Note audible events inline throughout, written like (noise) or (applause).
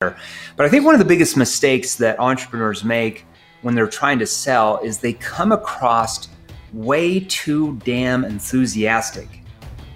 But I think one of the biggest mistakes that entrepreneurs make when they're trying to sell is they come across way too damn enthusiastic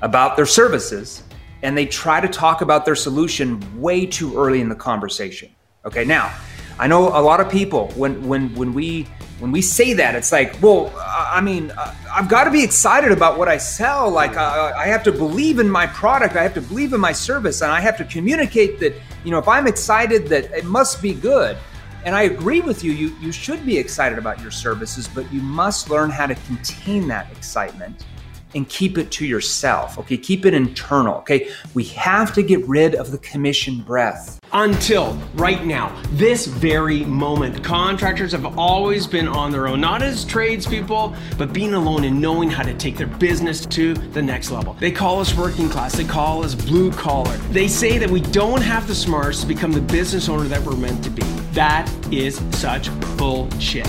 about their services and they try to talk about their solution way too early in the conversation. Okay, now I know a lot of people when when when we when we say that it's like well i mean uh, i've got to be excited about what i sell like I, have to believe in my product i have to believe in my service and i have to communicate that you know if i'm excited that it must be good and i agree with you you, you should be excited about your services but you must learn how to contain that excitement and keep it to yourself. Okay, keep it internal. Okay, we have to get rid of the commission breath. Until right now, this very moment, contractors have always been on their own, not as tradespeople, but being alone and knowing how to take their business to the next level. They call us working class, they call us blue collar. They say that we don't have the smarts to become the business owner that we're meant to be. That is such bullshit.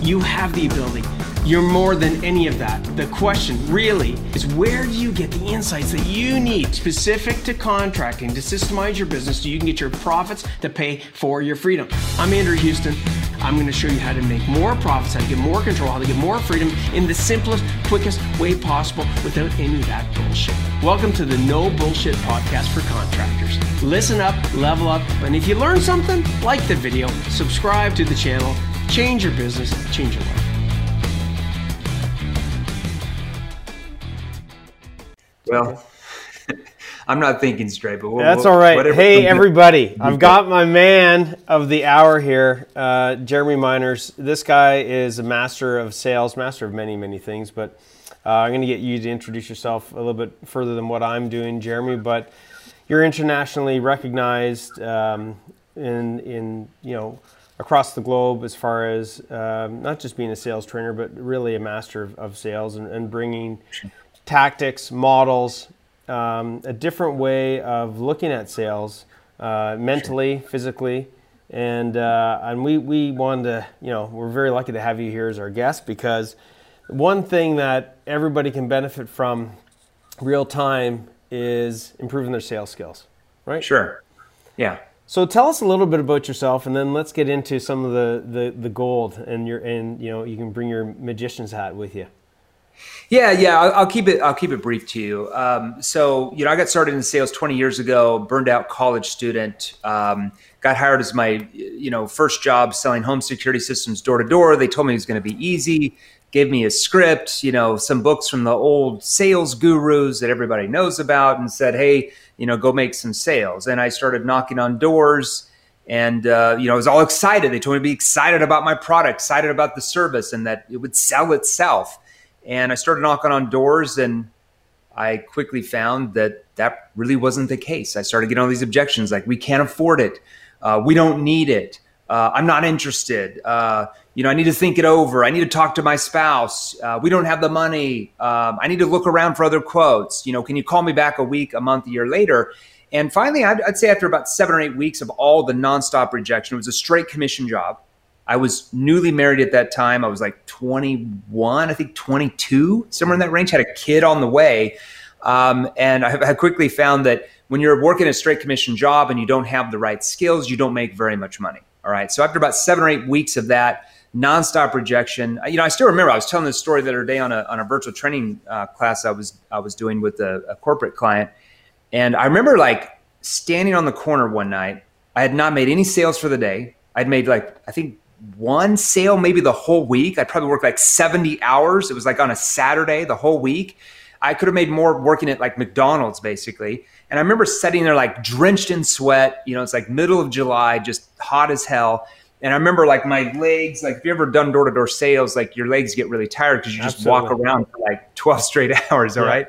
You have the ability you're more than any of that. The question really is where do you get the insights that you need specific to contracting to systemize your business so you can get your profits to pay for your freedom? I'm Andrew Houston. I'm going to show you how to make more profits, how to get more control, how to get more freedom in the simplest, quickest way possible without any of that bullshit. Welcome to the No Bullshit Podcast for Contractors. Listen up, level up, and if you learn something, like the video, subscribe to the channel, change your business, change your life. Well, (laughs) I'm not thinking straight, but we'll, that's all right. Hey, everybody, I've got my man of the hour here, uh, Jeremy Miners. This guy is a master of sales, master of many, many things, but uh, I'm going to get you to introduce yourself a little bit further than what I'm doing, Jeremy. But you're internationally recognized um, in, in, you know, across the globe as far as um, not just being a sales trainer, but really a master of, of sales and, and bringing tactics, models, um, a different way of looking at sales uh, mentally, physically. And, uh, and we, we wanted to, you know, we're very lucky to have you here as our guest because one thing that everybody can benefit from real time is improving their sales skills, right? Sure. Yeah. So tell us a little bit about yourself, and then let's get into some of the, the, the gold, and your and you know you can bring your magician's hat with you. Yeah, yeah, I'll, keep it. I'll keep it brief to you. Um, so, you know, I got started in sales 20 years ago. Burned out college student. Um, got hired as my, you know, first job selling home security systems door to door. They told me it was going to be easy. Gave me a script, you know, some books from the old sales gurus that everybody knows about, and said, "Hey, you know, go make some sales." And I started knocking on doors and uh, you know, I was all excited. They told me to be excited about my product, excited about the service, and that it would sell itself. And I started knocking on doors and I quickly found that that really wasn't the case. I started getting all these objections like, we can't afford it. Uh, we don't need it. Uh, I'm not interested. Uh, you know, I need to think it over. I need to talk to my spouse. Uh, we don't have the money. Um, I need to look around for other quotes. You know, can you call me back a week, a month, a year later? And finally, I'd, I'd say after about seven or eight weeks of all the nonstop rejection, it was a straight commission job. I was newly married at that time. I was like 21, I think 22, somewhere in that range. Had a kid on the way, um, and I, I quickly found that when you're working a straight commission job and you don't have the right skills, you don't make very much money. All right. So after about seven or eight weeks of that nonstop rejection, you know, I still remember I was telling this story the other day on a on a virtual training uh, class I was I was doing with a, a corporate client, and I remember like standing on the corner one night. I had not made any sales for the day. I'd made like I think one sale maybe the whole week. I probably worked like 70 hours. It was like on a Saturday the whole week. I could have made more working at like McDonald's basically. And I remember sitting there like drenched in sweat. You know, it's like middle of July, just hot as hell. And I remember like my legs, like if you ever done door to door sales, like your legs get really tired because you just Absolutely. walk around for like 12 straight (laughs) hours. All yeah. right.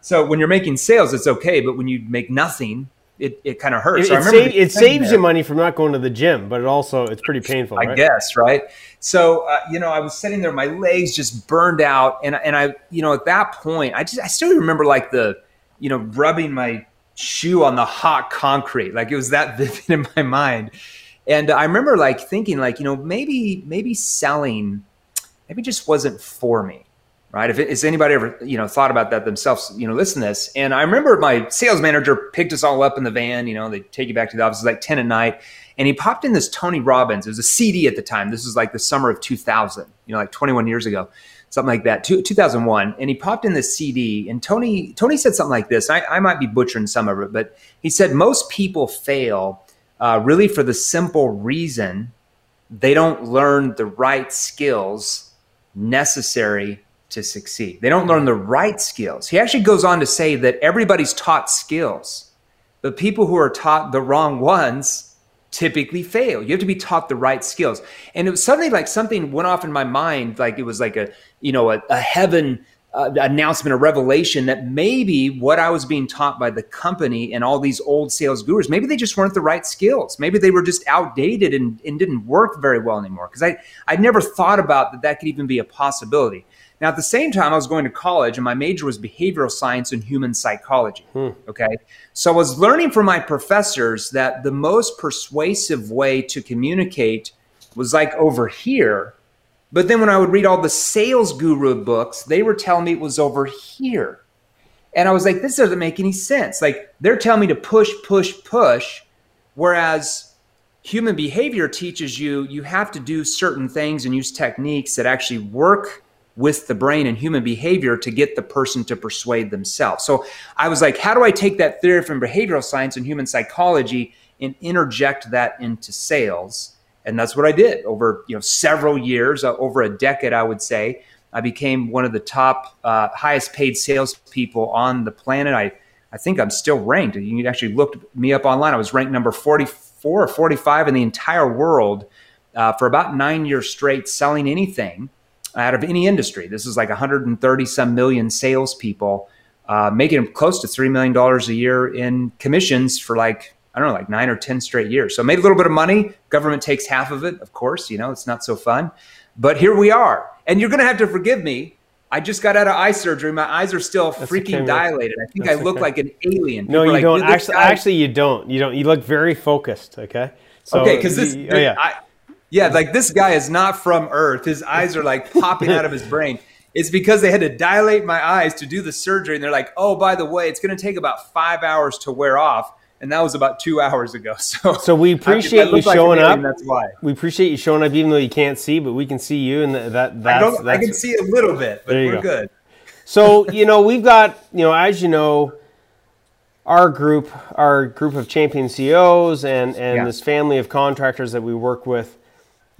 So when you're making sales, it's okay. But when you make nothing, it, it kind of hurts. It, so it, it saves there. you money from not going to the gym, but it also it's pretty painful. I right? guess right. So uh, you know, I was sitting there, my legs just burned out, and and I you know at that point, I just I still remember like the you know rubbing my shoe on the hot concrete, like it was that (laughs) vivid in my mind. And I remember like thinking like you know maybe maybe selling maybe just wasn't for me. Right? If anybody ever, you know, thought about that themselves, you know, listen to this. And I remember my sales manager picked us all up in the van, you know, they take you back to the office, like 10 at night. And he popped in this Tony Robbins. It was a CD at the time. This was like the summer of 2000, you know, like 21 years ago, something like that, 2001. And he popped in this CD and Tony, Tony said something like this. I, I might be butchering some of it, but he said, most people fail uh, really for the simple reason they don't learn the right skills necessary to succeed. They don't learn the right skills. He actually goes on to say that everybody's taught skills, but people who are taught the wrong ones typically fail. You have to be taught the right skills. And it was suddenly like something went off in my mind, like it was like a, you know, a, a heaven uh, announcement, a revelation that maybe what I was being taught by the company and all these old sales gurus, maybe they just weren't the right skills. Maybe they were just outdated and, and didn't work very well anymore. Because I, I never thought about that that could even be a possibility. Now, at the same time, I was going to college and my major was behavioral science and human psychology. Hmm. Okay. So I was learning from my professors that the most persuasive way to communicate was like over here. But then when I would read all the sales guru books, they were telling me it was over here. And I was like, this doesn't make any sense. Like they're telling me to push, push, push. Whereas human behavior teaches you you have to do certain things and use techniques that actually work with the brain and human behavior to get the person to persuade themselves. So I was like, how do I take that theory from behavioral science and human psychology and interject that into sales? And that's what I did over you know several years, uh, over a decade, I would say. I became one of the top, uh, highest paid salespeople on the planet. I, I think I'm still ranked. You actually looked me up online. I was ranked number 44 or 45 in the entire world uh, for about nine years straight, selling anything out of any industry. This is like 130 some million salespeople, uh, making close to $3 million a year in commissions for like, I don't know, like nine or 10 straight years. So made a little bit of money. Government takes half of it, of course, you know, it's not so fun. But here we are. And you're going to have to forgive me. I just got out of eye surgery. My eyes are still That's freaking okay, dilated. I think That's I look okay. like an alien. People no, you like, don't. Actually, actually, you don't. You don't. You look very focused. Okay. So, okay, because this, oh, yeah. I, yeah, like this guy is not from Earth. His eyes are like popping out of his brain. It's because they had to dilate my eyes to do the surgery. And they're like, oh, by the way, it's going to take about five hours to wear off. And that was about two hours ago. (laughs) So, so we appreciate you showing up. That's why we appreciate you showing up, even though you can't see, but we can see you, and that that's, I, I can see a little bit, but we're go. good. So you know, we've got you know, as you know, our group, our group of champion CEOs, and and yeah. this family of contractors that we work with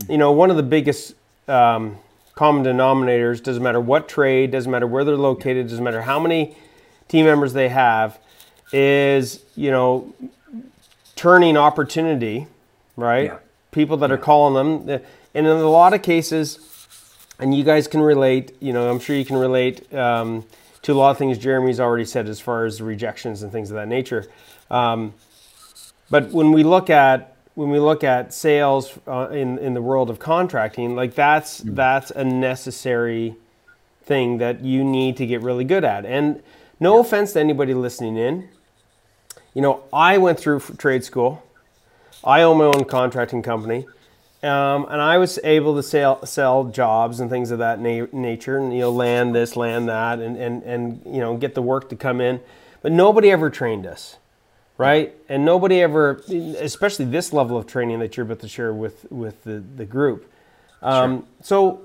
you know, one of the biggest um, common denominators doesn't matter what trade, doesn't matter where they're located, doesn't matter how many team members they have, is you know, turning opportunity, right? Yeah. People that yeah. are calling them, and in a lot of cases, and you guys can relate. You know, I'm sure you can relate um, to a lot of things Jeremy's already said as far as rejections and things of that nature. Um, but when we look at when we look at sales uh, in in the world of contracting, like that's mm. that's a necessary thing that you need to get really good at. And no yeah. offense to anybody listening in, you know, I went through trade school. I own my own contracting company. Um, and I was able to sell sell jobs and things of that na- nature, and you know, land this, land that, and, and and you know, get the work to come in. But nobody ever trained us right? And nobody ever, especially this level of training that you're about to share with with the the group. Um, sure. So,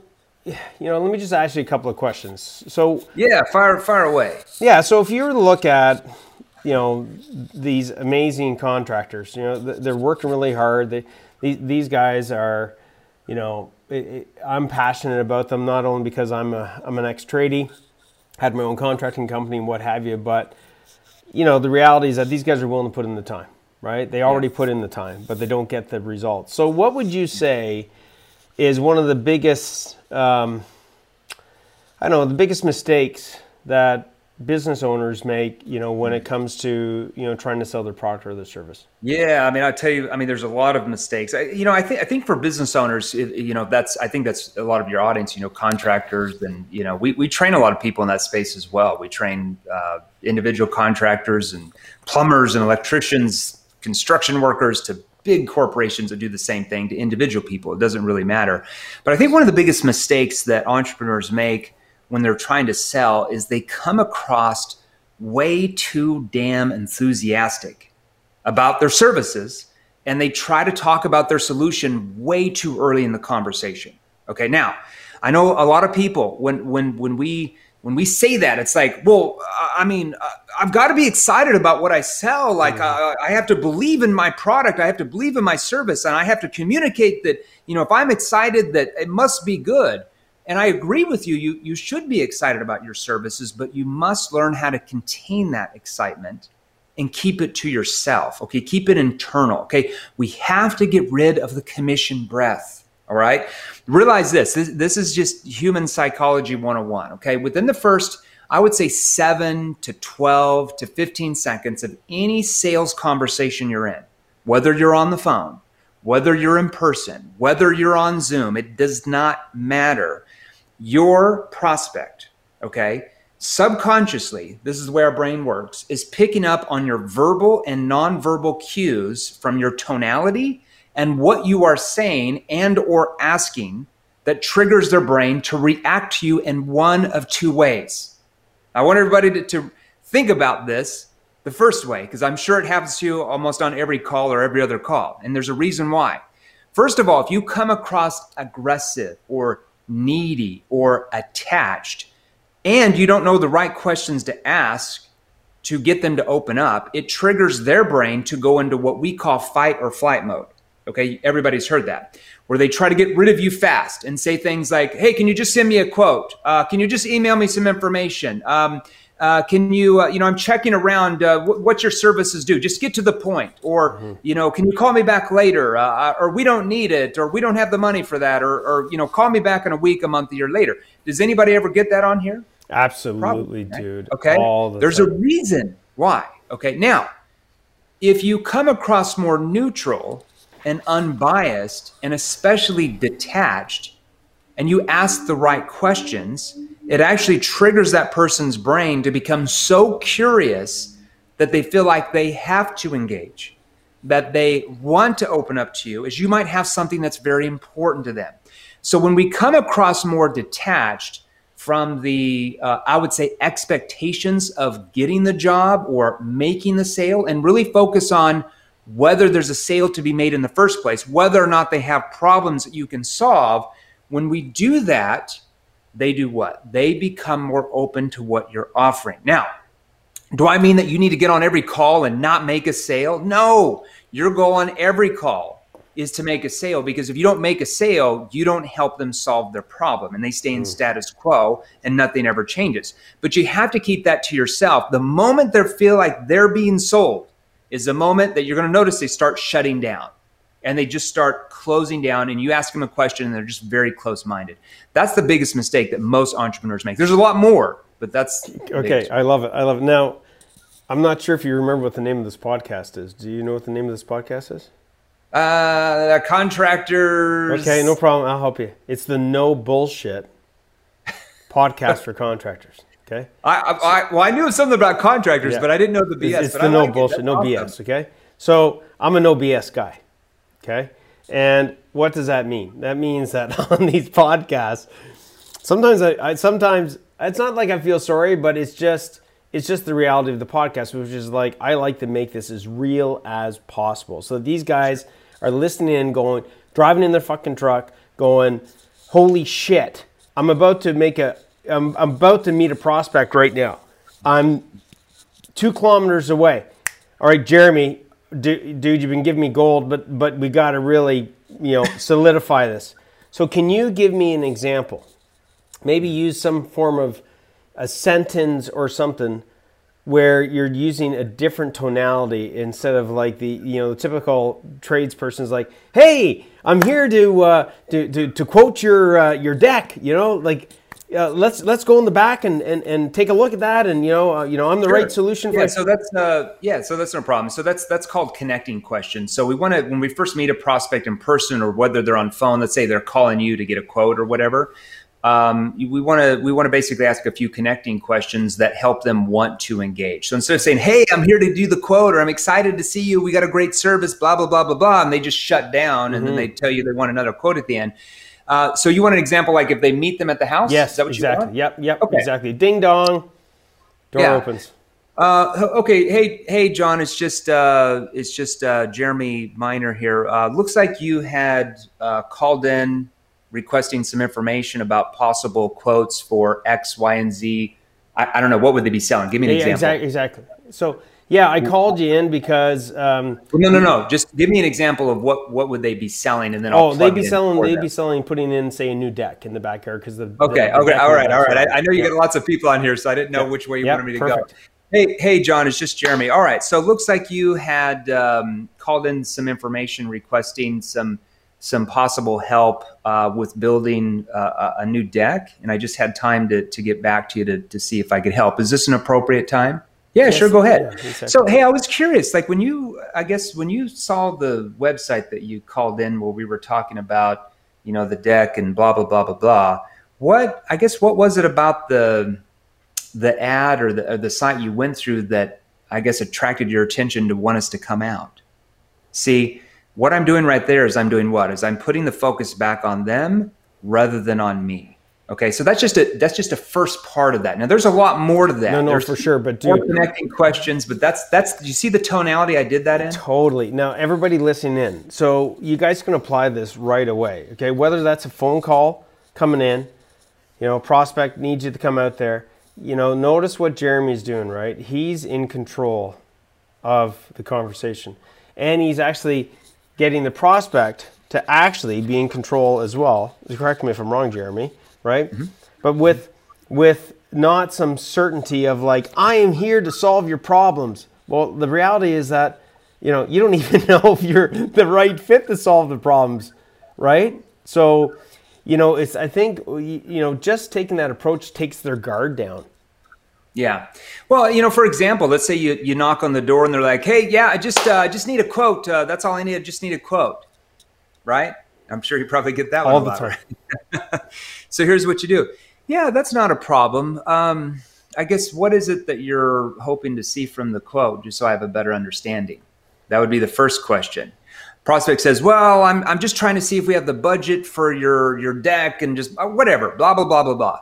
you know, let me just ask you a couple of questions. So, yeah, fire fire away. Yeah. So, if you were to look at you know these amazing contractors, you know, they're working really hard. They these, these guys are, you know, it, it, I'm passionate about them not only because I'm a I'm an ex tradie, had my own contracting company and what have you, but you know, the reality is that these guys are willing to put in the time, right? They already put in the time, but they don't get the results. So, what would you say is one of the biggest, um, I don't know, the biggest mistakes that business owners make, you know, when it comes to, you know, trying to sell their product or their service? Yeah, I mean, I tell you, I mean, there's a lot of mistakes. I, you know, I think I think for business owners, it, you know, that's I think that's a lot of your audience. You know, contractors, and you know, we we train a lot of people in that space as well. We train uh, individual contractors and plumbers and electricians, construction workers to big corporations that do the same thing to individual people. It doesn't really matter. But I think one of the biggest mistakes that entrepreneurs make when they're trying to sell is they come across way too damn enthusiastic about their services and they try to talk about their solution way too early in the conversation. Okay, now I know a lot of people when when when we when we say that it's like, well, I mean, I've got to be excited about what I sell. Like mm-hmm. I have to believe in my product, I have to believe in my service, and I have to communicate that you know if I'm excited that it must be good. And I agree with you. You you should be excited about your services, but you must learn how to contain that excitement and keep it to yourself. Okay, keep it internal. Okay, we have to get rid of the commission breath. All right, realize this. This, this is just human psychology 101. Okay, within the first, I would say seven to 12 to 15 seconds of any sales conversation you're in, whether you're on the phone, whether you're in person, whether you're on Zoom, it does not matter. Your prospect, okay, subconsciously, this is where our brain works, is picking up on your verbal and nonverbal cues from your tonality and what you are saying and or asking that triggers their brain to react to you in one of two ways. I want everybody to, to think about this the first way, because I'm sure it happens to you almost on every call or every other call. And there's a reason why. First of all, if you come across aggressive or needy or attached, and you don't know the right questions to ask to get them to open up, it triggers their brain to go into what we call fight or flight mode. Okay, everybody's heard that, where they try to get rid of you fast and say things like, "Hey, can you just send me a quote? Uh, can you just email me some information? Um, uh, can you, uh, you know, I'm checking around uh, w- what your services do. Just get to the point, or mm-hmm. you know, can you call me back later? Uh, uh, or we don't need it, or we don't have the money for that, or, or you know, call me back in a week, a month, a year later. Does anybody ever get that on here? Absolutely, Probably, dude. Okay. The There's time. a reason why. Okay. Now, if you come across more neutral and unbiased and especially detached, and you ask the right questions, it actually triggers that person's brain to become so curious that they feel like they have to engage, that they want to open up to you, as you might have something that's very important to them. So when we come across more detached, from the, uh, I would say, expectations of getting the job or making the sale and really focus on whether there's a sale to be made in the first place, whether or not they have problems that you can solve. When we do that, they do what? They become more open to what you're offering. Now, do I mean that you need to get on every call and not make a sale? No, your goal on every call is to make a sale because if you don't make a sale, you don't help them solve their problem and they stay in mm. status quo and nothing ever changes. But you have to keep that to yourself. The moment they feel like they're being sold is the moment that you're going to notice they start shutting down and they just start closing down and you ask them a question and they're just very close minded. That's the biggest mistake that most entrepreneurs make. There's a lot more, but that's Okay, I love it. I love it. Now, I'm not sure if you remember what the name of this podcast is. Do you know what the name of this podcast is? Uh, contractors. Okay, no problem. I'll help you. It's the no bullshit podcast for contractors. Okay. I, I, well, I knew something about contractors, yeah. but I didn't know the BS. It's, it's the no like bullshit, it. no awesome. BS. Okay. So I'm a no BS guy. Okay. And what does that mean? That means that (laughs) on these podcasts, sometimes I, I sometimes it's not like I feel sorry, but it's just it's just the reality of the podcast, which is like I like to make this as real as possible. So these guys are listening in, going, driving in their fucking truck, going, holy shit, I'm about to make a, I'm, I'm about to meet a prospect right now. I'm two kilometers away. All right, Jeremy, dude, you've been giving me gold, but but we got to really, you know, (laughs) solidify this. So can you give me an example? Maybe use some form of a sentence or something where you're using a different tonality instead of like the you know the typical tradesperson's like hey i'm here to uh, to, to, to quote your uh, your deck you know like uh, let's let's go in the back and, and, and take a look at that and you know uh, you know I'm the sure. right solution for yeah, so that's uh, yeah so that's no problem so that's that's called connecting questions so we want to when we first meet a prospect in person or whether they're on phone let's say they're calling you to get a quote or whatever um, we want to we want to basically ask a few connecting questions that help them want to engage. So instead of saying, "Hey, I'm here to do the quote," or "I'm excited to see you," we got a great service, blah blah blah blah blah, and they just shut down, mm-hmm. and then mm-hmm. they tell you they want another quote at the end. Uh, so you want an example like if they meet them at the house? Yes, Is that what exactly. you want? Yep, yep, Okay. exactly. Ding dong, door Yeah. opens. Uh, okay, hey, hey, John, it's just uh, it's just uh, Jeremy Miner here. Uh, looks like you had uh, called in requesting some information about possible quotes for X, Y, and Z. I, I don't know what would they be selling. Give me an Yeah, example. exactly, exactly. So yeah, I called you in because um, No, no, no. Just give me an example of what what would they be selling, and then I'll oh, they'd be in selling they'd them. be selling putting in say a new deck in the backyard because the Okay, the- the okay, all right, all right. I, I know you Yeah. get lots of people on here, so I didn't know which way you Yep, wanted me to perfect. go. Hey, hey, John, it's just Jeremy. All right, so it looks like you had um, called in some information requesting some some possible help uh, with building uh, a a new deck, and I just had time to to get back to you to to see if I could help. Is this an appropriate time? Yeah, Yes, sure. Go ahead. yeah, exactly. So, hey, I was curious. Like when you, I guess when you saw the website that you called in, where we were talking about, you know, the deck and blah blah blah blah blah. What I guess what was it about the the ad or the or the site you went through that I guess attracted your attention to want us to come out? See, what I'm doing right there is I'm doing what? Is I'm putting the focus back on them rather than on me. Okay, so that's just a that's just a first part of that. Now there's a lot more to that. No, no, There's for sure. But more dude, connecting questions, but that's that's. Do you see the tonality I did that in? Totally. Now, everybody listening in, so you guys can apply this right away. Okay, whether that's a phone call coming in, you know, prospect needs you to come out there. You know, notice what Jeremy's doing. Right, he's in control of the conversation, and he's actually getting the prospect to actually be in control as well. Correct me if I'm wrong, Jeremy. Right, but with with not some certainty of like I am here to solve your problems. Well, the reality is that you know you don't (laughs) even know if you're the right fit to solve the problems, right? So, you know, it's I think you know just taking that approach takes their guard down. Yeah. Well, you know, for example, let's say you, you knock on the door and they're like, "Hey, yeah, I just uh, I just need a quote. Uh, that's all I need. I just need a quote." Right? I'm sure you probably get that one All the time. (laughs) so here's what you do. Yeah, that's not a problem. Um, I guess what is it that you're hoping to see from the quote, just so I have a better understanding? That would be the first question. Prospect says, "Well, I'm I'm just trying to see if we have the budget for your your deck and just uh, whatever, blah blah blah blah blah."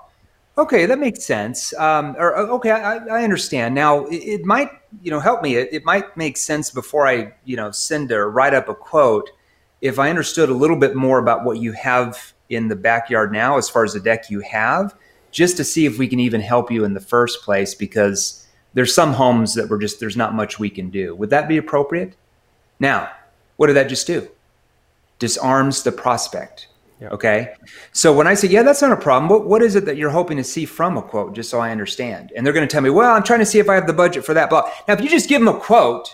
Okay, that makes sense. Um, or uh, okay, I, I understand. Now, it, it might you know help me. It, it might make sense before I you know send or write up a quote if I understood a little bit more about what you have in the backyard now, as far as the deck you have, just to see if we can even help you in the first place. Because there's some homes that we're just there's not much we can do. Would that be appropriate? Now, what did that just do? Disarms the prospect. Okay. So when I say, yeah, that's not a problem, what, what is it that you're hoping to see from a quote, just so I understand? And they're going to tell me, well, I'm trying to see if I have the budget for that. But Now, if you just give them a quote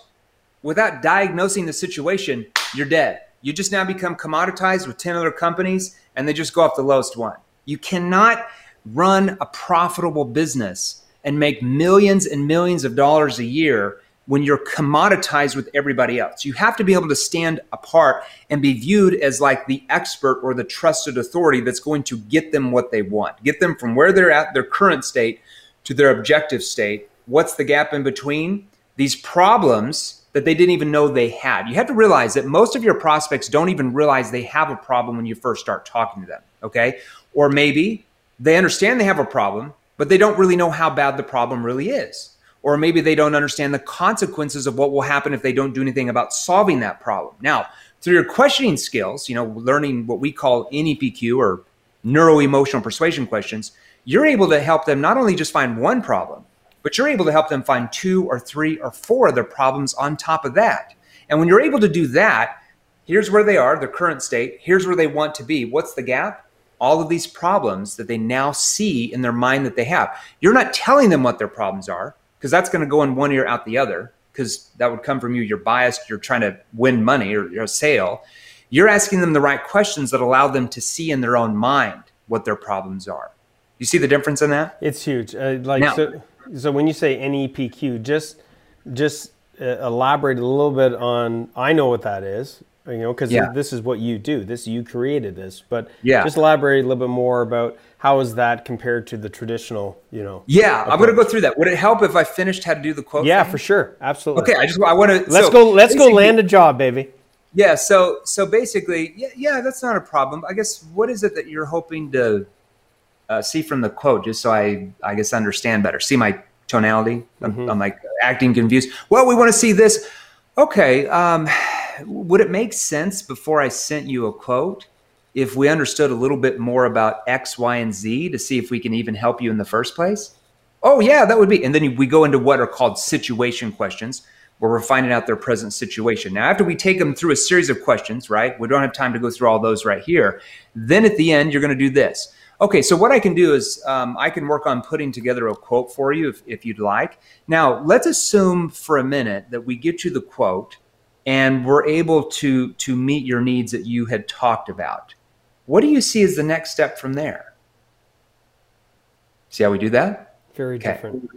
without diagnosing the situation, you're dead. You just now become commoditized with 10 other companies and they just go off the lowest one. You cannot run a profitable business and make millions and millions of dollars a year when you're commoditized with everybody else. You have to be able to stand apart and be viewed as like the expert or the trusted authority that's going to get them what they want, get them from where they're at, their current state, to their objective state. What's the gap in between? These problems that they didn't even know they had. You have to realize that most of your prospects don't even realize they have a problem when you first start talking to them, okay? Or maybe they understand they have a problem, but they don't really know how bad the problem really is or maybe they don't understand the consequences of what will happen if they don't do anything about solving that problem. Now, through your questioning skills, you know, learning what we call NEPQ or neuro emotional persuasion questions, you're able to help them not only just find one problem, but you're able to help them find two or three or four other problems on top of that. And when you're able to do that, here's where they are, their current state, here's where they want to be. What's the gap? All of these problems that they now see in their mind that they have. You're not telling them what their problems are because that's going to go in one ear out the other because that would come from you you're biased you're trying to win money or you're a sale you're asking them the right questions that allow them to see in their own mind what their problems are you see the difference in that It's huge. Uh, like Now- so, so when you say NEPQ, just just uh, elaborate a little bit on. I know what that is, you know, because Yeah. this is what you do. This you created this, but Yeah. just elaborate a little bit more about how is that compared to the traditional, you know. yeah i'm going to go through that would it help if i finished how to do the quote Yeah, thing? for sure, absolutely. okay i just i want to Let's go. Let's go land a job, baby. Yeah. So so basically, yeah, yeah, that's not a problem. I guess what is it that you're hoping to uh, see from the quote, just so I I guess understand better. See my tonality. I'm, mm-hmm. I'm like acting confused. Well, we want to see this. Okay. Um, would it make sense before I sent you a quote if we understood a little bit more about X, Y, and Z to see if we can even help you in the first place? Oh, yeah, that would be. And then we go into what are called situation questions where we're finding out their present situation. Now, after we take them through a series of questions, right? We don't have time to go through all those right here. Then at the end, you're going to do this. Okay, so what I can do is um, I can work on putting together a quote for you if, if you'd like. Now, let's assume for a minute that we get you the quote and we're able to, to meet your needs that you had talked about. What do you see as the next step from there? See how we do that? Very okay. different.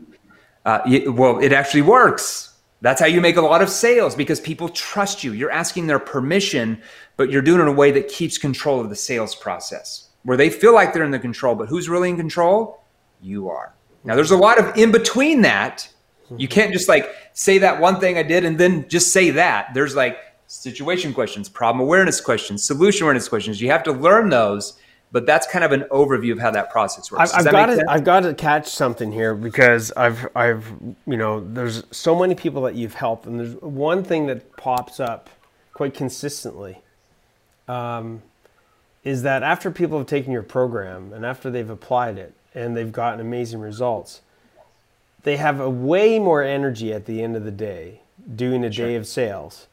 Uh, well, it actually works that's how you make a lot of sales because people trust you. You're asking their permission, but you're doing it in a way that keeps control of the sales process where they feel like they're in the control, but who's really in control? You are. Now, there's a lot of in between that. You can't just like say that one thing I did and then just say that. There's like situation questions, problem awareness questions, solution awareness questions. You have to learn those but that's kind of an overview of how that process works. I've, I've got to I've got to catch something here because I've I've you know there's so many people that you've helped, and there's one thing that pops up quite consistently. Um, is that after people have taken your program and after they've applied it and they've gotten amazing results, they have a way more energy at the end of the day doing a sure. day of sales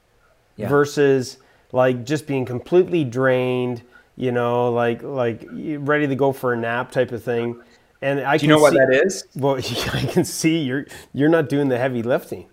yeah. versus like just being completely drained you know, like like ready to go for a nap type of thing. And I can see Do you know what that is? Well, (laughs) I can see you're you're not doing the heavy lifting.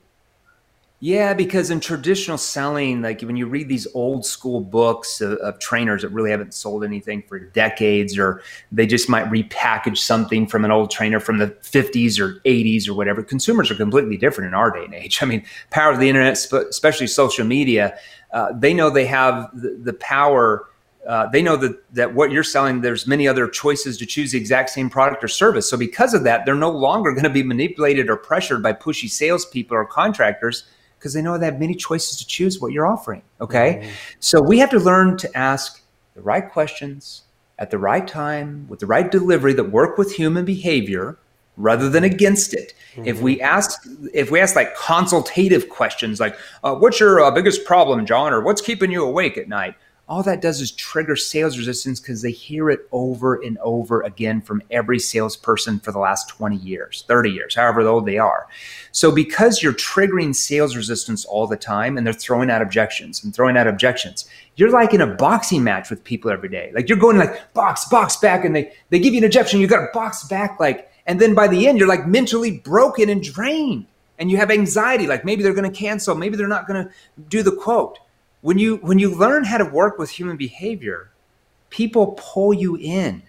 Yeah, because in traditional selling, like when you read these old school books of, of, trainers that really haven't sold anything for decades, or they just might repackage something from an old trainer from the 50s or 80s or whatever, consumers are completely different in our day and age. (laughs) I mean, power of the internet, especially social media, uh, they know they have the, the power uh, they know that that what you're selling there's many other choices to choose the exact same product or service so because of that they're no longer going to be manipulated or pressured by pushy salespeople or contractors because they know they have many choices to choose what you're offering okay mm-hmm. so we have to learn to ask the right questions at the right time with the right delivery that work with human behavior rather than against it mm-hmm. if we ask if we ask like consultative questions like uh, what's your uh, biggest problem john or what's keeping you awake at night all that does is trigger sales resistance because they hear it over and over again from every salesperson for the last 20 years, 30 years, however old they are. So, because you're triggering sales resistance all the time and they're throwing out objections and throwing out objections, you're like in a boxing match with people every day. Like you're going like box, box back, and they, they give you an objection, you got to box back, like, and then by the end, you're like mentally broken and drained. And you have anxiety, like maybe they're going to cancel, maybe they're not going to do the quote when you when you learn how to work with human behavior people pull you in.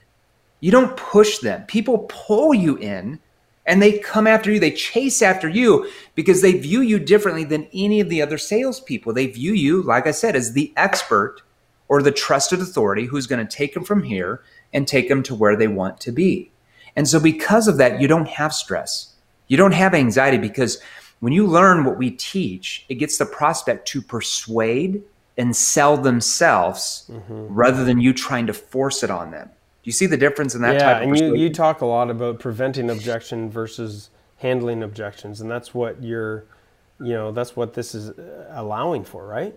You don't push them. People pull you in and they come after you. They chase after you because they view you differently than any of the other salespeople. They view you like i said as the expert or the trusted authority who's going to take them from here and take them to where they want to be. And so because of that you don't have stress. You don't have anxiety because when you learn what we teach, it gets the prospect to persuade and sell themselves mm-hmm. rather than you trying to force it on them. Do you see the difference in that yeah, type of and you, you talk a lot about preventing objection versus handling objections, and that's what you're, you know, that's what this is uh, allowing for, right?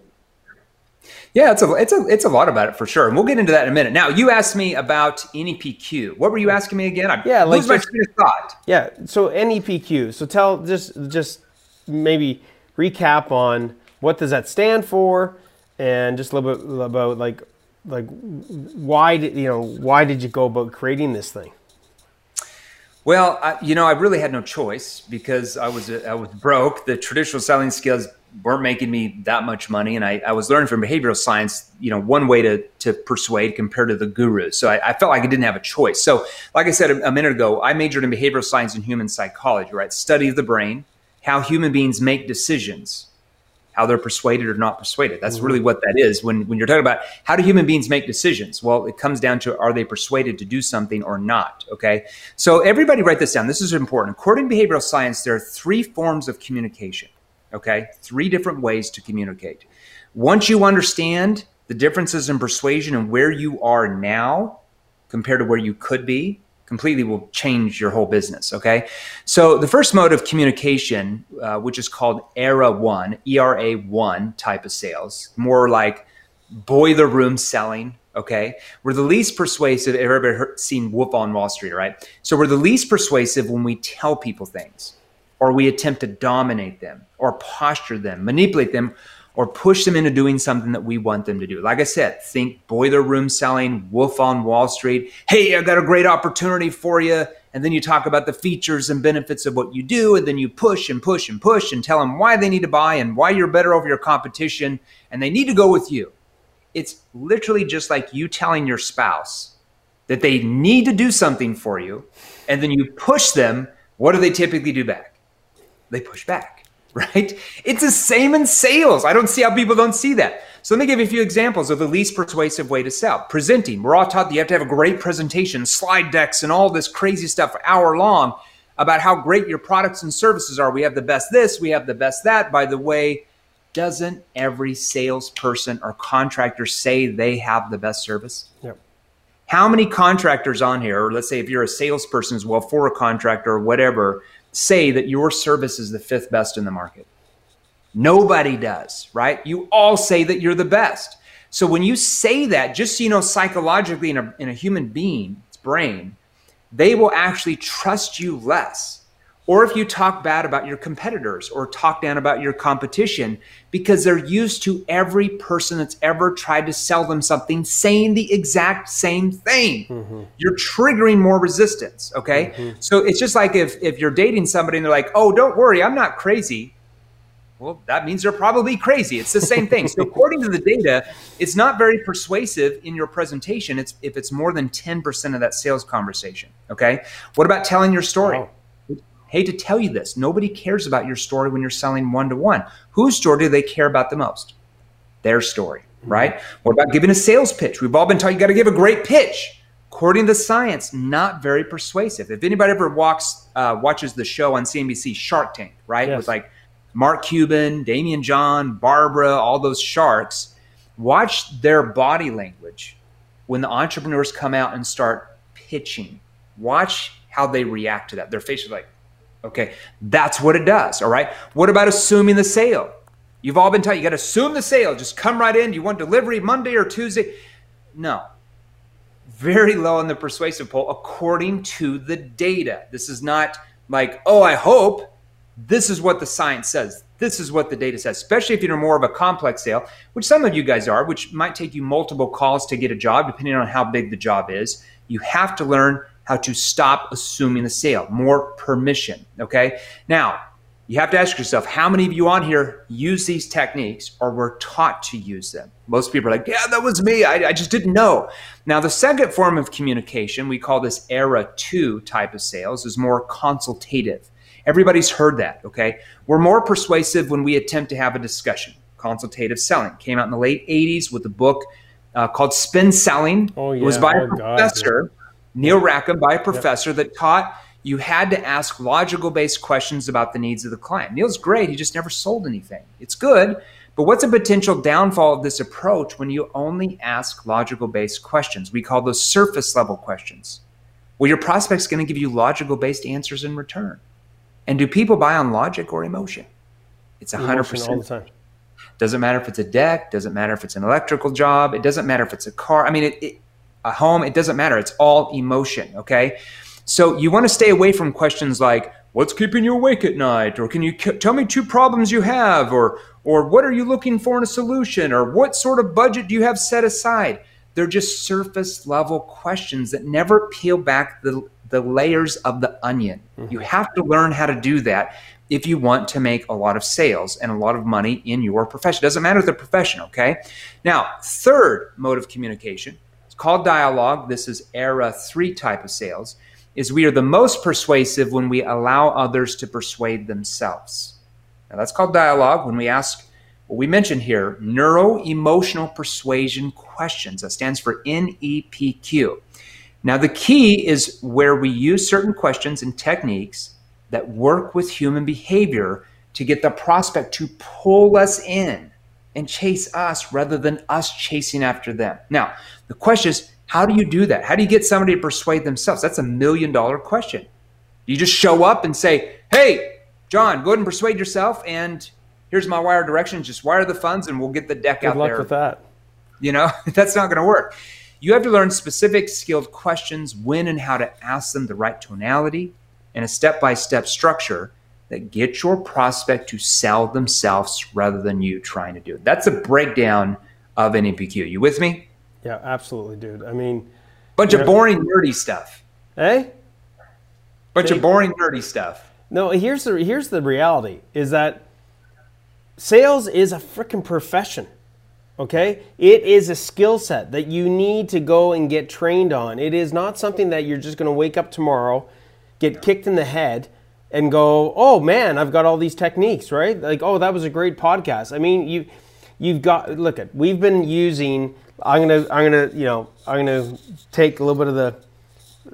Yeah, it's a it's a it's a lot about it for sure, and we'll get into that in a minute. Now, you asked me about NEPQ. What were you asking me again? I yeah, like my train of thought. Yeah, so NEPQ. So tell just just maybe recap on what does that stand for, and just a little bit about like like why did you know why did you go about creating this thing? Well, I, you know, I really had no choice because I was I was broke. The traditional selling skills weren't making me that much money, and I, I was learning from behavioral science. You know, one way to to persuade compared to the gurus. So I, I felt like I didn't have a choice. So, like I said a, a minute ago, I majored in behavioral science and human psychology. Right, study of the brain how human beings make decisions, how they're persuaded or not persuaded. That's mm-hmm. really what that is. When, when you're talking about how do human beings make decisions? Well, it comes down to are they persuaded to do something or not? Okay. So everybody write this down. This is important. According to behavioral science, there are three forms of communication. Okay. Three different ways to communicate. Once you understand the differences in persuasion and where you are now compared to where you could be, completely will change your whole business. Okay. So the first mode of communication, uh, which is called ERA one, ERA one type of sales, more like boiler room selling. Okay. We're the least persuasive. Everybody heard, seen Wolf on Wall Street, right? So we're the least persuasive when we tell people things or we attempt to dominate them or posture them, manipulate them or push them into doing something that we want them to do. Like I said, think boiler room selling, wolf on Wall Street. Hey, I got a great opportunity for you. And then you talk about the features and benefits of what you do. And then you push and push and push and tell them why they need to buy and why you're better over your competition. And they need to go with you. It's literally just like you telling your spouse that they need to do something for you. And then you push them. What do they typically do back? They push back right? It's the same in sales. I don't see how people don't see that. So let me give you a few examples of the least persuasive way to sell. Presenting. We're all taught that you have to have a great presentation, slide decks, and all this crazy stuff hour long about how great your products and services are. We have the best this, we have the best that. By the way, doesn't every salesperson or contractor say they have the best service? Yep. How many contractors on here, or let's say if you're a salesperson as well for a contractor or whatever, say that your service is the fifth best in the market. Nobody does, right? You all say that you're the best. So when you say that, just so you know, psychologically in a, in a human being's brain, they will actually trust you less or if you talk bad about your competitors or talk down about your competition because they're used to every person that's ever tried to sell them something saying the exact same thing. Mm-hmm. you're triggering more resistance okay? Mm-hmm. so it's just like if if you're dating somebody and they're like oh don't worry i'm not crazy. Well that means they're probably crazy. It's the same thing. So (laughs) according to the data it's not very persuasive in your presentation. It's if it's more than 10% of that sales conversation okay? What about telling your story? Wow hate to tell you this, nobody cares about your story when you're selling one to one. Whose story do they care about the most? Their story, mm-hmm. right? What about giving a sales pitch? We've all been taught you got to give a great pitch. According to science, not very persuasive. If anybody ever walks, uh, watches the show on CNBC, Shark Tank, right? Yes. With like Mark Cuban, Daymond John, Barbara, all those sharks, watch their body language when the entrepreneurs come out and start pitching. Watch how they react to that. Their face is like, Okay, that's what it does. All right. What about assuming the sale? You've all been taught you got to assume the sale. Just come right in. You want delivery Monday or Tuesday? No. Very low on the persuasive poll according to the data. This is not like, oh, I hope. This is what the science says. This is what the data says, especially if you're more of a complex sale, which some of you guys are, which might take you multiple calls to get a job, depending on how big the job is. You have to learn how to stop assuming the sale, more permission. Okay. Now, you have to ask yourself how many of you on here use these techniques or were taught to use them? Most people are like, yeah, that was me. I, I just didn't know. Now, the second form of communication, we call this era two type of sales, is more consultative. Everybody's heard that, okay? We're more persuasive when we attempt to have a discussion. Consultative selling came out in the late 80s with a book uh, called Spin Selling. Oh, yeah. It was by oh, a professor. God, Neil Rackham by a professor yep. that taught you had to ask logical based questions about the needs of the client. Neil's great, he just never sold anything. It's good, but what's a potential downfall of this approach when you only ask logical based questions? We call those surface level questions. Well, your prospect's going to give you logical based answers in return. And do people buy on logic or emotion? It's 100% all the time. Doesn't matter if it's a deck, doesn't matter if it's an electrical job, it doesn't matter if it's a car. I mean, it, it a home, it doesn't matter. It's all emotion, okay? So you want to stay away from questions like, what's keeping you awake at night? Or can you tell me two problems you have? Or, or what are you looking for in a solution? Or what sort of budget do you have set aside? They're just surface level questions that never peel back the, the layers of the onion. Mm-hmm. You have to learn how to do that if you want to make a lot of sales and a lot of money in your profession. Doesn't matter the profession, okay? Now, third mode of communication called dialogue. This is era three type of sales. Is we are the most persuasive when we allow others to persuade themselves. Now that's called dialogue. When we ask what we mentioned here, neuro emotional persuasion questions. That stands for NEPQ. Now, the key is where we use certain questions and techniques that work with human behavior to get the prospect to pull us in and chase us rather than us chasing after them. Now, the question is, how do you do that? How do you get somebody to persuade themselves? That's a million dollar question. You just show up and say, hey, John, go ahead and persuade yourself, and here's my wire directions. Just wire the funds, and we'll get the deck Good out luck there. with that. You know, (laughs) that's not going to work. You have to learn specific skilled questions, when and how to ask them the right tonality, and a step by step structure that get your prospect to sell themselves rather than you trying to do it. That's a breakdown of an NPQ. You with me? Yeah, absolutely, dude. I mean, bunch of boring, nerdy stuff. Hey, bunch of boring, nerdy stuff. No, here's the here's the reality: is that sales is a freaking profession. Okay, it is a skill set that you need to go and get trained on. It is not something that you're just going to wake up tomorrow, get kicked in the head, and go, "Oh man, I've got all these techniques." Right? Like, "Oh, that was a great podcast." I mean, you you've got look at we've been using. I'm gonna I'm gonna you know I'm gonna take a little bit of the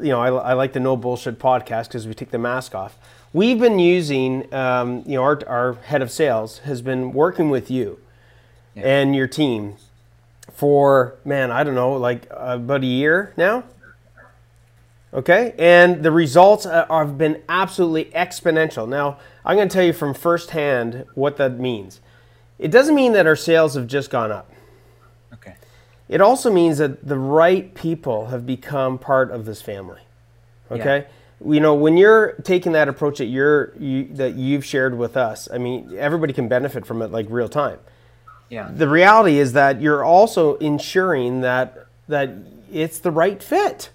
you know I, I like the no bullshit podcast because we take the mask off. We've been using um, you know our our head of sales has been working with you yeah. and your team for man I don't know like about a year now. Okay, and the results have been absolutely exponential. Now I'm going to tell you from firsthand what that means. It doesn't mean that our sales have just gone up. Okay. It also means that the right people have become part of this family. Okay? Yeah. You know, when you're taking that approach that you're you, that you've shared with us, I mean, everybody can benefit from it like real time. Yeah. The reality is that you're also ensuring that that it's the right fit.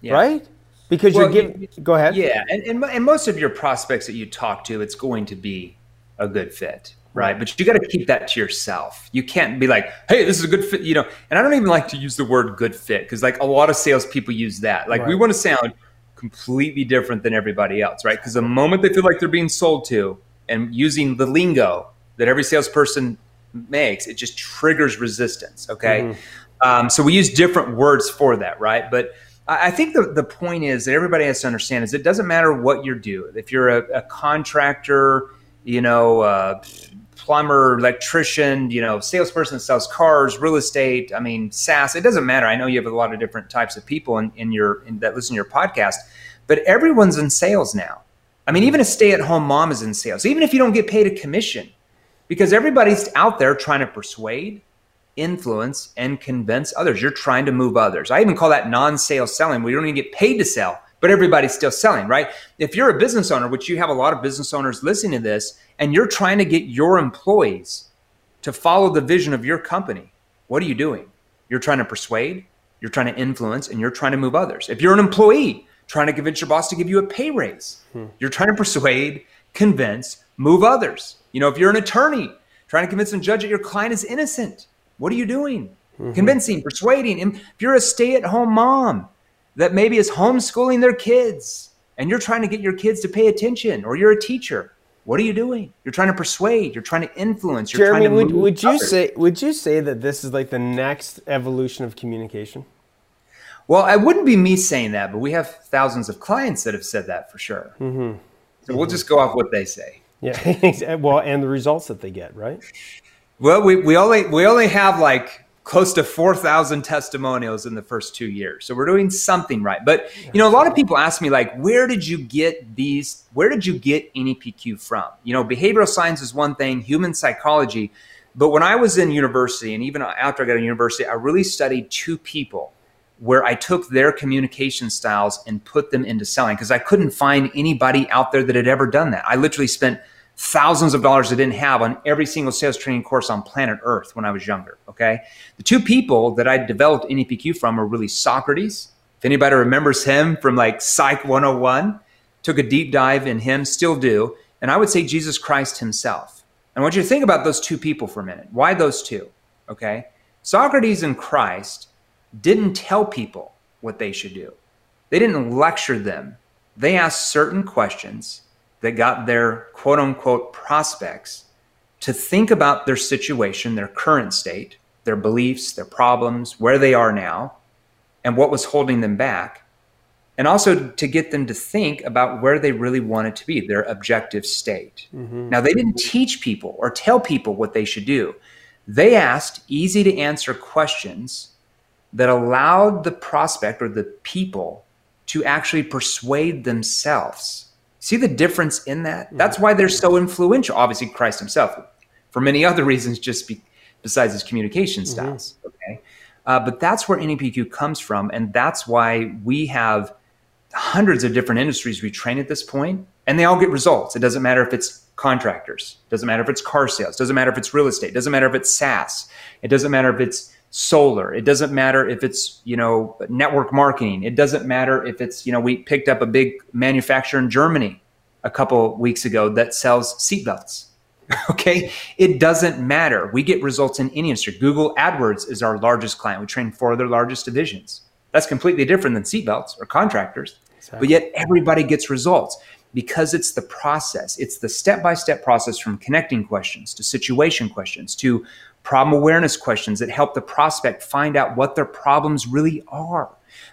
Yeah. Right? Because well, you're giving. You, go ahead. Yeah, and, and and most of your prospects that you talk to, it's going to be a good fit right? But you got to keep that to yourself. You can't be like, "Hey, this is a good fit," you know. And I don't even like to use the word "good fit" because, like, a lot of salespeople use that. Like, right. we want to sound completely different than everybody else, right? Because the moment they feel like they're being sold to and using the lingo that every salesperson makes, it just triggers resistance. Okay, mm-hmm. um, so we use different words for that, right? But I think the, the point is that everybody has to understand is it doesn't matter what you do. If you're a, a contractor, you know, uh, plumber, electrician, you know, salesperson that sells cars, real estate. I mean, SaaS. It doesn't matter. I know you have a lot of different types of people in, in your in, that listen to your podcast, but everyone's in sales now. I mean, even a stay-at-home mom is in sales, even if you don't get paid a commission, because everybody's out there trying to persuade, influence, and convince others. You're trying to move others. I even call that non-sales selling, We don't even get paid to sell but everybody's still selling, right? If you're a business owner, which you have a lot of business owners listening to this, and you're trying to get your employees to follow the vision of your company, what are you doing? You're trying to persuade, you're trying to influence, and you're trying to move others. If you're an employee trying to convince your boss to give you a pay raise, hmm. you're trying to persuade, convince, move others. You know, if you're an attorney trying to convince a judge that your client is innocent, what are you doing? Mm-hmm. Convincing, persuading. If you're a stay at home mom, that maybe is homeschooling their kids and you're trying to get your kids to pay attention or you're a teacher what are you doing you're trying to persuade you're trying to influence you're jeremy would, would you others. say would you say that this is like the next evolution of communication well it wouldn't be me saying that but we have thousands of clients that have said that for sure mm-hmm. so mm-hmm. we'll just go off what they say yeah (laughs) well and the results that they get right well we, we only we only have like close to 4,000 testimonials in the first two years. So we're doing something right. But, you know, a lot of people ask me, like, where did you get these? Where did you get NEPQ from? You know, behavioral science is one thing, human psychology. But when I was in university, and even after I got to university, I really studied two people where I took their communication styles and put them into selling because I couldn't find anybody out there that had ever done that. I literally spent thousands of dollars I didn't have on every single sales training course on planet Earth when I was younger. Okay. The two people that I developed NEPQ from are really Socrates. If anybody remembers him from like Psych 101, took a deep dive in him, still do. And I would say Jesus Christ himself. I want you to think about those two people for a minute. Why those two? Okay. Socrates and Christ didn't tell people what they should do, they didn't lecture them. They asked certain questions that got their quote unquote prospects to think about their situation, their current state, their beliefs, their problems, where they are now, and what was holding them back. And also to get them to think about where they really wanted to be, their objective state. Mm-hmm. Now, they didn't teach people or tell people what they should do. They asked easy to answer questions that allowed the prospect or the people to actually persuade themselves. See the difference in that? That's why they're so influential. Obviously, Christ himself, for many other reasons, just be, besides his communication mm-hmm. styles. Mm-hmm. Okay. Uh, but that's where NEPQ comes from. And that's why we have hundreds of different industries we train at this point, and they all get results. It doesn't matter if it's contractors, doesn't matter if it's car sales, doesn't matter if it's real estate, doesn't matter if it's SaaS, it doesn't matter if it's solar, it doesn't matter if it's, you know, network marketing, it doesn't matter if it's, you know, we picked up a big manufacturer in Germany a couple weeks ago that sells seatbelts. (laughs) okay. It doesn't matter. We get results in any industry. Google AdWords is our largest client. We train four of their largest divisions. That's completely different than seatbelts or contractors. Exactly. But yet everybody gets results because it's the process. It's the step by step process from connecting questions to situation questions to problem awareness questions that help the prospect find out what their problems really are.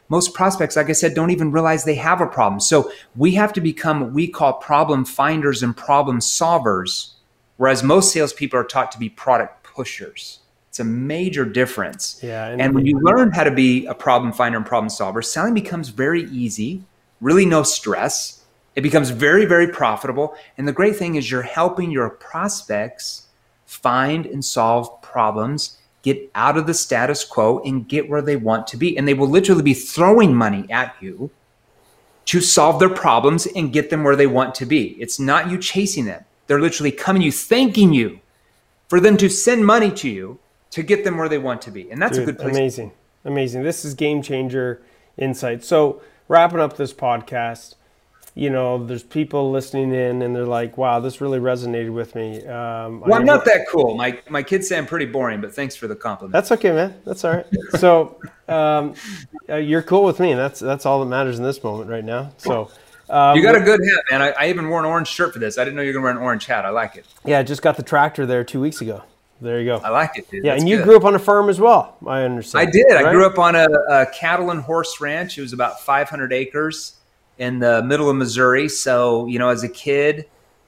Most prospects, like I said, don't even realize they have a problem. So we have to become what we call problem finders and problem solvers, whereas most salespeople are taught to be product pushers. It's a major difference. Yeah, and, and when you learn how to be a problem finder and problem solver, selling becomes very easy, really no stress. It becomes very, very profitable. And the great thing is you're helping your prospects find and solve problems, get out of the status quo and get where they want to be. And they will literally be throwing money at you to solve their problems and get them where they want to be. It's not you chasing them. They're literally coming you, thanking you for them to send money to you to get them where they want to be. And that's Dude, a good place. Amazing. Amazing. This is game changer insight. So, wrapping up this podcast, you know, there's people listening in and they're like, wow, this really resonated with me. Um, well, I'm not that cool. My, my kids say I'm pretty boring, but thanks for the compliment. That's okay, man. That's all right. (laughs) so, um, uh, you're cool with me. That's, that's all that matters in this moment right now. So, um, you got a good hat, man. I, I, even wore an orange shirt for this. I didn't know you were going to wear an orange hat. I like it. Yeah, I just got the tractor there two weeks ago. There you go. I like it, dude. Yeah, That's and you good. grew up on a farm as well. I understand. I did. Right? I grew up on a, a, cattle and horse ranch. It was about 500 acres in the middle of Missouri. So, you know, as a kid,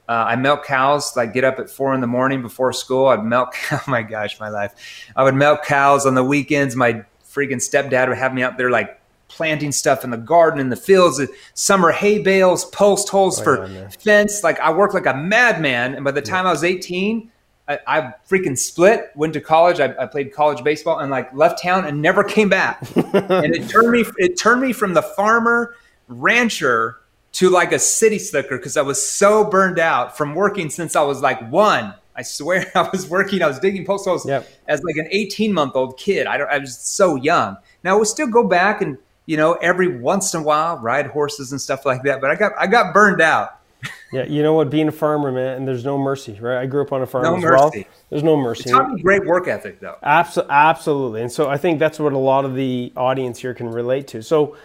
uh, I milk cows. Like, get up at four in the morning before school. I'd milk. (laughs) Oh my gosh, my life. I would milk cows on the weekends. My freaking stepdad would have me out there like planting stuff in the garden, in the fields, summer hay bales, post holes oh, for yeah, fence. Like, I worked like a madman. And by the time yeah. I was 18 I, I freaking split, went to college. I, I, played college baseball and like left town and never came back. (laughs) and it turned me, it turned me from the farmer rancher to like a city slicker because I was so burned out from working since I was like one. I swear (laughs) I was working, I was digging post holes yep. as like an 18 month old kid. I, I was so young. Now I would still go back and, you know, every once in a while ride horses and stuff like that. But I got, I got burned out (laughs) yeah, you know what? Being a farmer, man, and there's no mercy, right? I grew up on a farm no as mercy. well. There's no mercy. It's taught me great work ethic, though. Abso- absolutely, and so I think that's what a lot of the audience here can relate to. So,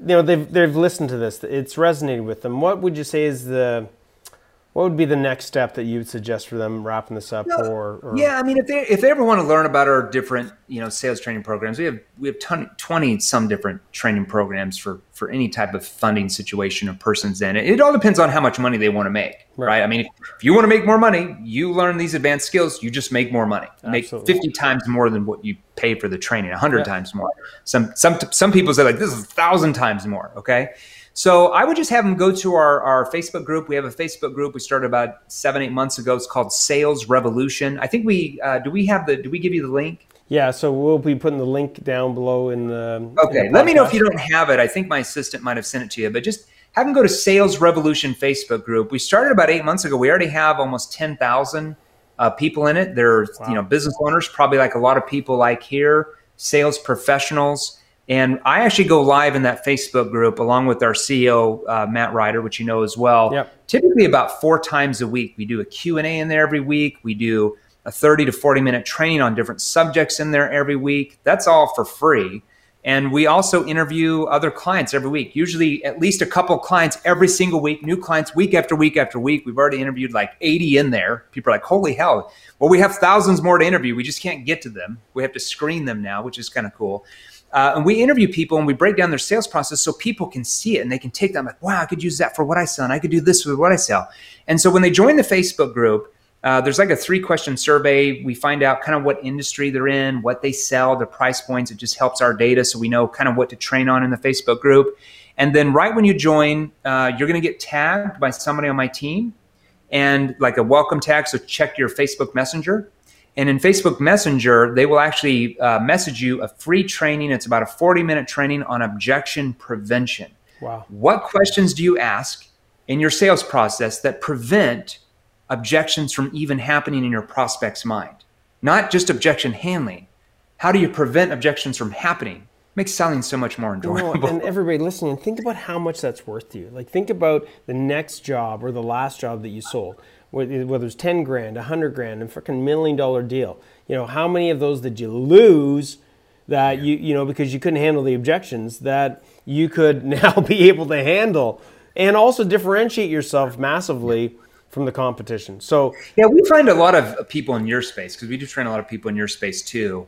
you know, they've they've listened to this. It's resonated with them. What would you say is the what would be the next step that you would suggest for them wrapping this up no, or, or, yeah i mean if they if they ever want to learn about our different you know sales training programs we have we have ton, 20 some different training programs for for any type of funding situation a person's in it, it all depends on how much money they want to make right, right? i mean if, if, you want to make more money you learn these advanced skills you just make more money Absolutely. make 50 times more than what you pay for the training 100 yeah. times more some some some people say like this is a thousand times more okay so I would just have them go to our, our Facebook group. We have a Facebook group we started about seven, eight months ago. It's called Sales Revolution. I think we uh, do we have the do we give you the link? Yeah, so we'll be putting the link down below in the Okay. In the Let me know if you don't have it. I think my assistant might have sent it to you, but just have them go to Sales Revolution Facebook group. We started about eight months ago. We already have almost ten thousand uh, people in it. They're wow. you know business owners, probably like a lot of people like here, sales professionals and I actually go live in that Facebook group along with our CEO, uh, Matt Ryder, which you know as well. Yep. Typically about four times a week. We do a Q&A in there every week. We do a 30 to 40 minute training on different subjects in there every week. That's all for free. And we also interview other clients every week, usually at least a couple clients every single week, new clients week after week after week. We've already interviewed like 80 in there. People are like, holy hell. Well, we have thousands more to interview. We just can't get to them. We have to screen them now, which is kind of cool. Uh, and we interview people and we break down their sales process so people can see it and they can take that like, wow, I could use that for what I sell and I could do this with what I sell. And so when they join the Facebook group, Uh, there's like a three question survey. We find out kind of what industry they're in, what they sell, their price points. It just helps our data so we know kind of what to train on in the Facebook group. And then right when you join, uh, you're going to get tagged by somebody on my team and like a welcome tag. So check your Facebook Messenger. And in Facebook Messenger, they will actually uh, message you a free training. It's about a 40 minute training on objection prevention. Wow. What questions do you ask in your sales process that prevent objections from even happening in your prospect's mind? Not just objection handling. How do you prevent objections from happening? Makes selling so much more enjoyable. and (laughs) everybody listening, think about how much that's worth to you. Like, think about the next job or the last job that you sold whether it's 10 grand, 100 grand, a freaking million dollar deal. You know, how many of those did you lose that you, you know, because you couldn't handle the objections that you could (laughs) now be able to handle and also differentiate yourself massively from the competition. So, yeah, we find a lot of people in your space because we do train a lot of people in your space too.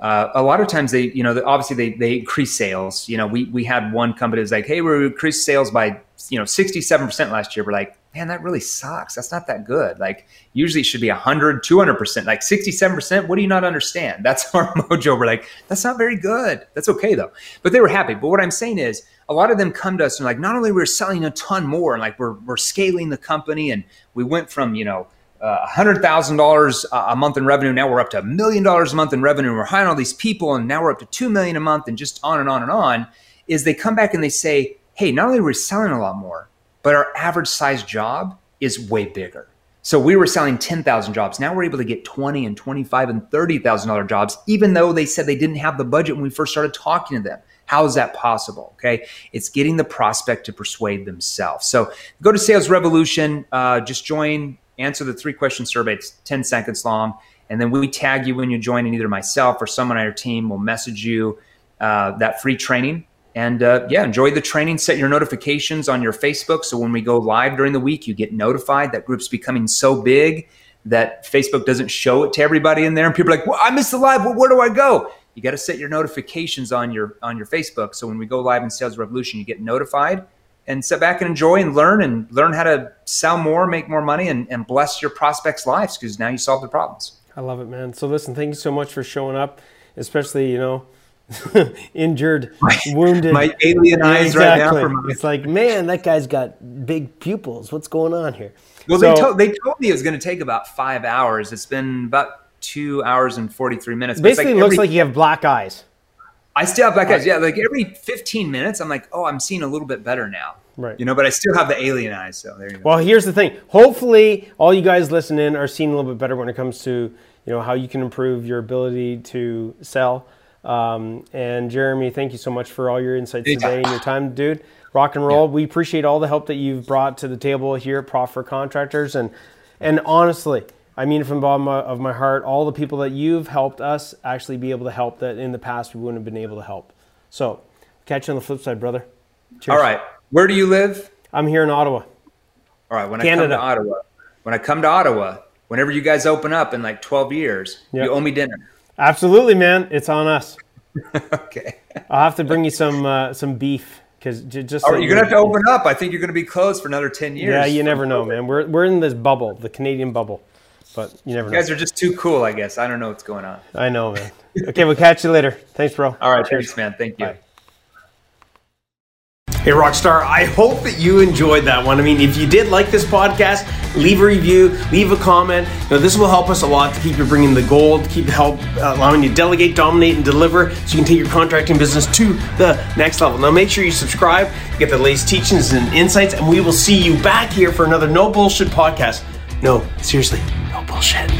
Uh, a lot of times they, you know, obviously they, they increase sales. You know, we, we had one company that's like, hey, we increased sales by, you know, 67% last year. We're like, man, that really sucks. That's not that good. Like usually it should be 100, 200%, like 67%. What do you not understand? That's (laughs) our mojo. We're like, that's not very good. That's okay though. But they were happy. But what I'm saying is a lot of them come to us and like, not only we're selling a ton more and like we're, we're scaling the company and we went from, you know, uh, $100,000 a month in revenue. Now we're up to a million dollars a month in revenue. We're hiring all these people and now we're up to 2 million a month and just on and on and on is they come back and they say, Hey, not only are we selling a lot more, but our average size job is way bigger. So we were selling 10,000 jobs. Now we're able to get 20 and 25 and $30,000 jobs, even though they said they didn't have the budget when we first started talking to them. How is that possible? Okay. It's getting the prospect to persuade themselves. So go to Sales Revolution, uh, just join, answer the three question survey. It's 10 seconds long. And then we tag you when you join, and either myself or someone on our team will message you uh, that free training and uh, yeah, enjoy the training. Set your notifications on your Facebook. So when we go live during the week, you get notified. That group's becoming so big that Facebook doesn't show it to everybody in there. And people are like, well, I missed the live. Well, where do I go? You got to set your notifications on your on your Facebook. So when we go live in Sales Revolution, you get notified and sit back and enjoy and learn and learn how to sell more, make more money, and, and bless your prospects' lives because now you solve their problems. I love it, man. So listen, thank you so much for showing up, especially, you know, (laughs) injured, wounded. My alien eyes exactly. right now. My- it's like, man, that guy's got big pupils. What's going on here? Well, so, they, told, they told me it was going to take about five hours. It's been about two hours and 43 minutes. Basically, like looks every, like you have black eyes. I still have black eyes. Yeah, like every 15 minutes, I'm like, oh, I'm seeing a little bit better now. Right. You know, but I still have the alien eyes. So there you go. Well, here's the thing. Hopefully, all you guys listening are seeing a little bit better when it comes to you know how you can improve your ability to sell um, and Jeremy, thank you so much for all your insights today and your time, dude. Rock and roll. Yeah. We appreciate all the help that you've brought to the table here at Profit for Contractors. And and honestly, I mean from the bottom of my heart, all the people that you've helped us actually be able to help that in the past we wouldn't have been able to help. So catch you on the flip side, brother. Cheers. All right. Where do you live? I'm here in Ottawa. All right. When Canada. I come to Ottawa, when I come to Ottawa, whenever you guys open up in like 12 years, yep. you owe me dinner. Absolutely, man. It's on us. (laughs) okay. I'll have to bring you some uh, some beef because j- just. Oh, you're gonna have to open up. I think you're gonna be closed for another ten years. Yeah, you never know, man. We're we're in this bubble, the Canadian bubble, but you never. You know. guys are just too cool, I guess. I don't know what's going on. I know, man. okay, we'll catch you later. Thanks, bro. All right, Cheers. thanks, man. Thank you. Bye. Hey, Rockstar, I hope that you enjoyed that one. I mean, if you did like this podcast, leave a review, leave a comment. You know, this will help us a lot to keep you bringing the gold, keep help uh, allowing you to delegate, dominate, and deliver so you can take your contracting business to the next level. Now, make sure you subscribe, get the latest teachings and insights, and we will see you back here for another No Bullshit podcast. No, seriously, no bullshit.